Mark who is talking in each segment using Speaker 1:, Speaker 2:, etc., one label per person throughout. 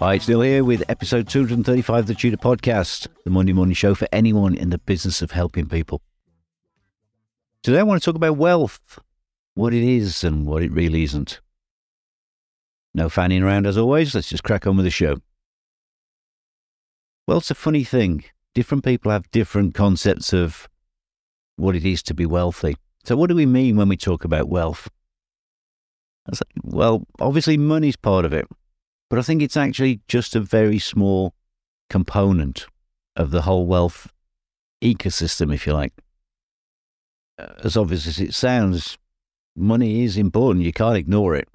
Speaker 1: Hi, it's Neil here with episode 235 of the Tutor Podcast, the Monday morning show for anyone in the business of helping people. Today I want to talk about wealth, what it is and what it really isn't. No fanning around as always, let's just crack on with the show. Wealth's a funny thing. Different people have different concepts of what it is to be wealthy. So, what do we mean when we talk about wealth? Well, obviously, money's part of it. But I think it's actually just a very small component of the whole wealth ecosystem, if you like. Uh, as obvious as it sounds, money is important. You can't ignore it.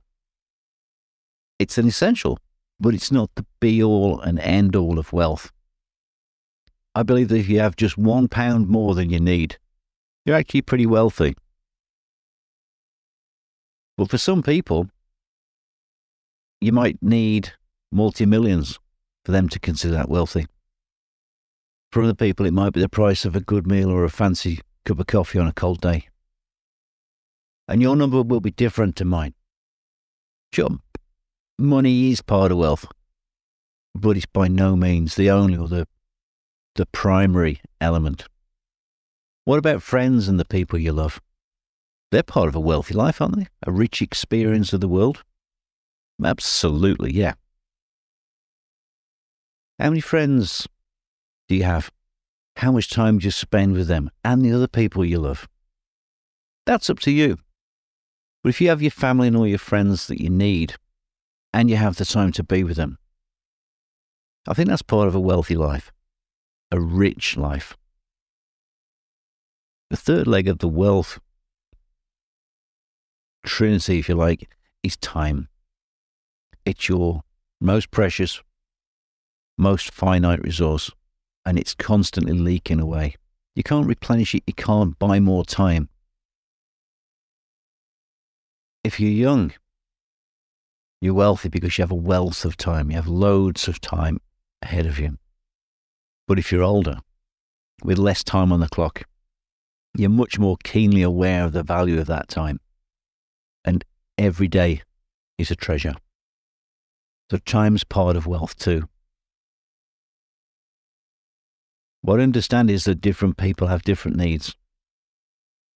Speaker 1: It's an essential, but it's not the be all and end all of wealth. I believe that if you have just one pound more than you need, you're actually pretty wealthy. But for some people, you might need multi millions for them to consider that wealthy. For other people, it might be the price of a good meal or a fancy cup of coffee on a cold day. And your number will be different to mine. Sure, money is part of wealth, but it's by no means the only or the, the primary element. What about friends and the people you love? They're part of a wealthy life, aren't they? A rich experience of the world. Absolutely, yeah. How many friends do you have? How much time do you spend with them and the other people you love? That's up to you. But if you have your family and all your friends that you need, and you have the time to be with them, I think that's part of a wealthy life, a rich life. The third leg of the wealth trinity, if you like, is time. It's your most precious, most finite resource, and it's constantly leaking away. You can't replenish it, you can't buy more time. If you're young, you're wealthy because you have a wealth of time, you have loads of time ahead of you. But if you're older, with less time on the clock, you're much more keenly aware of the value of that time. And every day is a treasure. So time's part of wealth too. What I understand is that different people have different needs.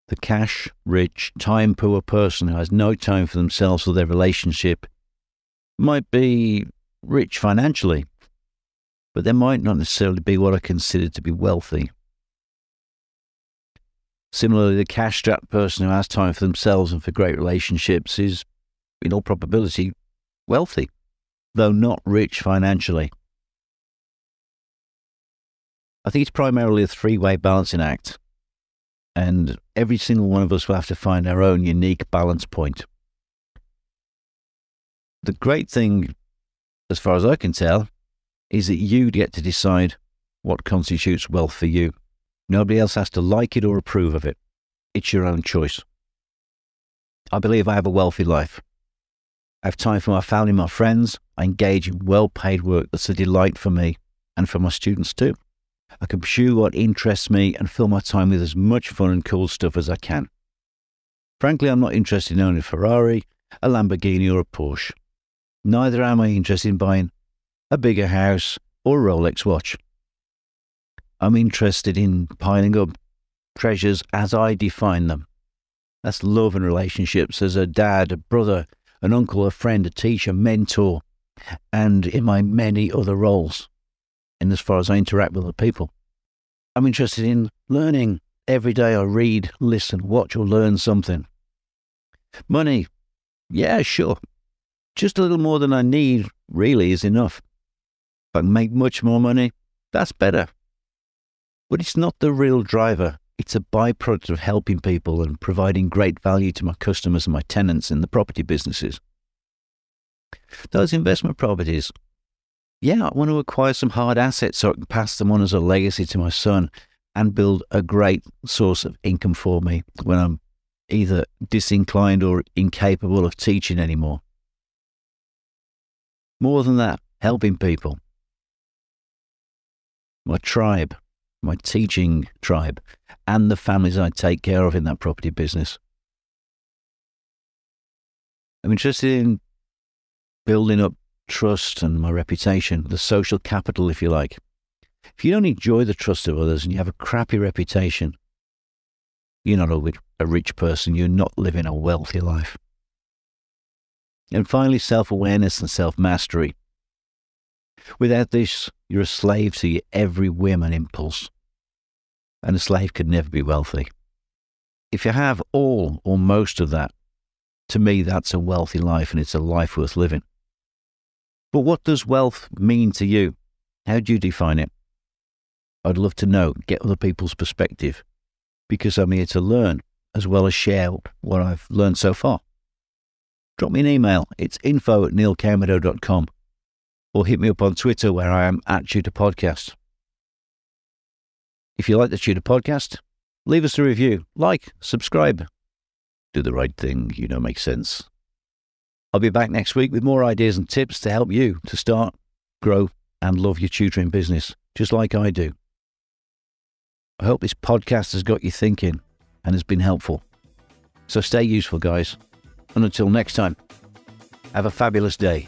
Speaker 1: The cash rich, time poor person who has no time for themselves or their relationship might be rich financially, but they might not necessarily be what I consider to be wealthy. Similarly, the cash strapped person who has time for themselves and for great relationships is, in all probability, wealthy though not rich financially. I think it's primarily a three way balancing act, and every single one of us will have to find our own unique balance point. The great thing, as far as I can tell, is that you get to decide what constitutes wealth for you. Nobody else has to like it or approve of it. It's your own choice. I believe I have a wealthy life. I have time for my family, my friends. I engage in well paid work that's a delight for me and for my students too. I can pursue what interests me and fill my time with as much fun and cool stuff as I can. Frankly, I'm not interested in owning a Ferrari, a Lamborghini, or a Porsche. Neither am I interested in buying a bigger house or a Rolex watch. I'm interested in piling up treasures as I define them. That's love and relationships as a dad, a brother, an uncle, a friend, a teacher, mentor, and in my many other roles, in as far as I interact with other people. I'm interested in learning. Every day I read, listen, watch, or learn something. Money, yeah, sure. Just a little more than I need really is enough. If I can make much more money, that's better. But it's not the real driver. It's a byproduct of helping people and providing great value to my customers and my tenants in the property businesses. Those investment properties, yeah, I want to acquire some hard assets so I can pass them on as a legacy to my son and build a great source of income for me when I'm either disinclined or incapable of teaching anymore. More than that, helping people. My tribe, my teaching tribe, and the families I take care of in that property business. I'm interested in building up trust and my reputation, the social capital, if you like. If you don't enjoy the trust of others and you have a crappy reputation, you're not a, a rich person, you're not living a wealthy life. And finally, self awareness and self mastery. Without this, you're a slave to your every whim and impulse. And a slave could never be wealthy. If you have all or most of that, to me, that's a wealthy life and it's a life worth living. But what does wealth mean to you? How do you define it? I'd love to know, get other people's perspective, because I'm here to learn as well as share what I've learned so far. Drop me an email. It's info at neilcowmeadow.com or hit me up on Twitter where I am at Tutor Podcast. If you like the Tutor Podcast, leave us a review, like, subscribe. Do the right thing, you know, makes sense. I'll be back next week with more ideas and tips to help you to start, grow, and love your tutoring business, just like I do. I hope this podcast has got you thinking and has been helpful. So stay useful, guys. And until next time, have a fabulous day.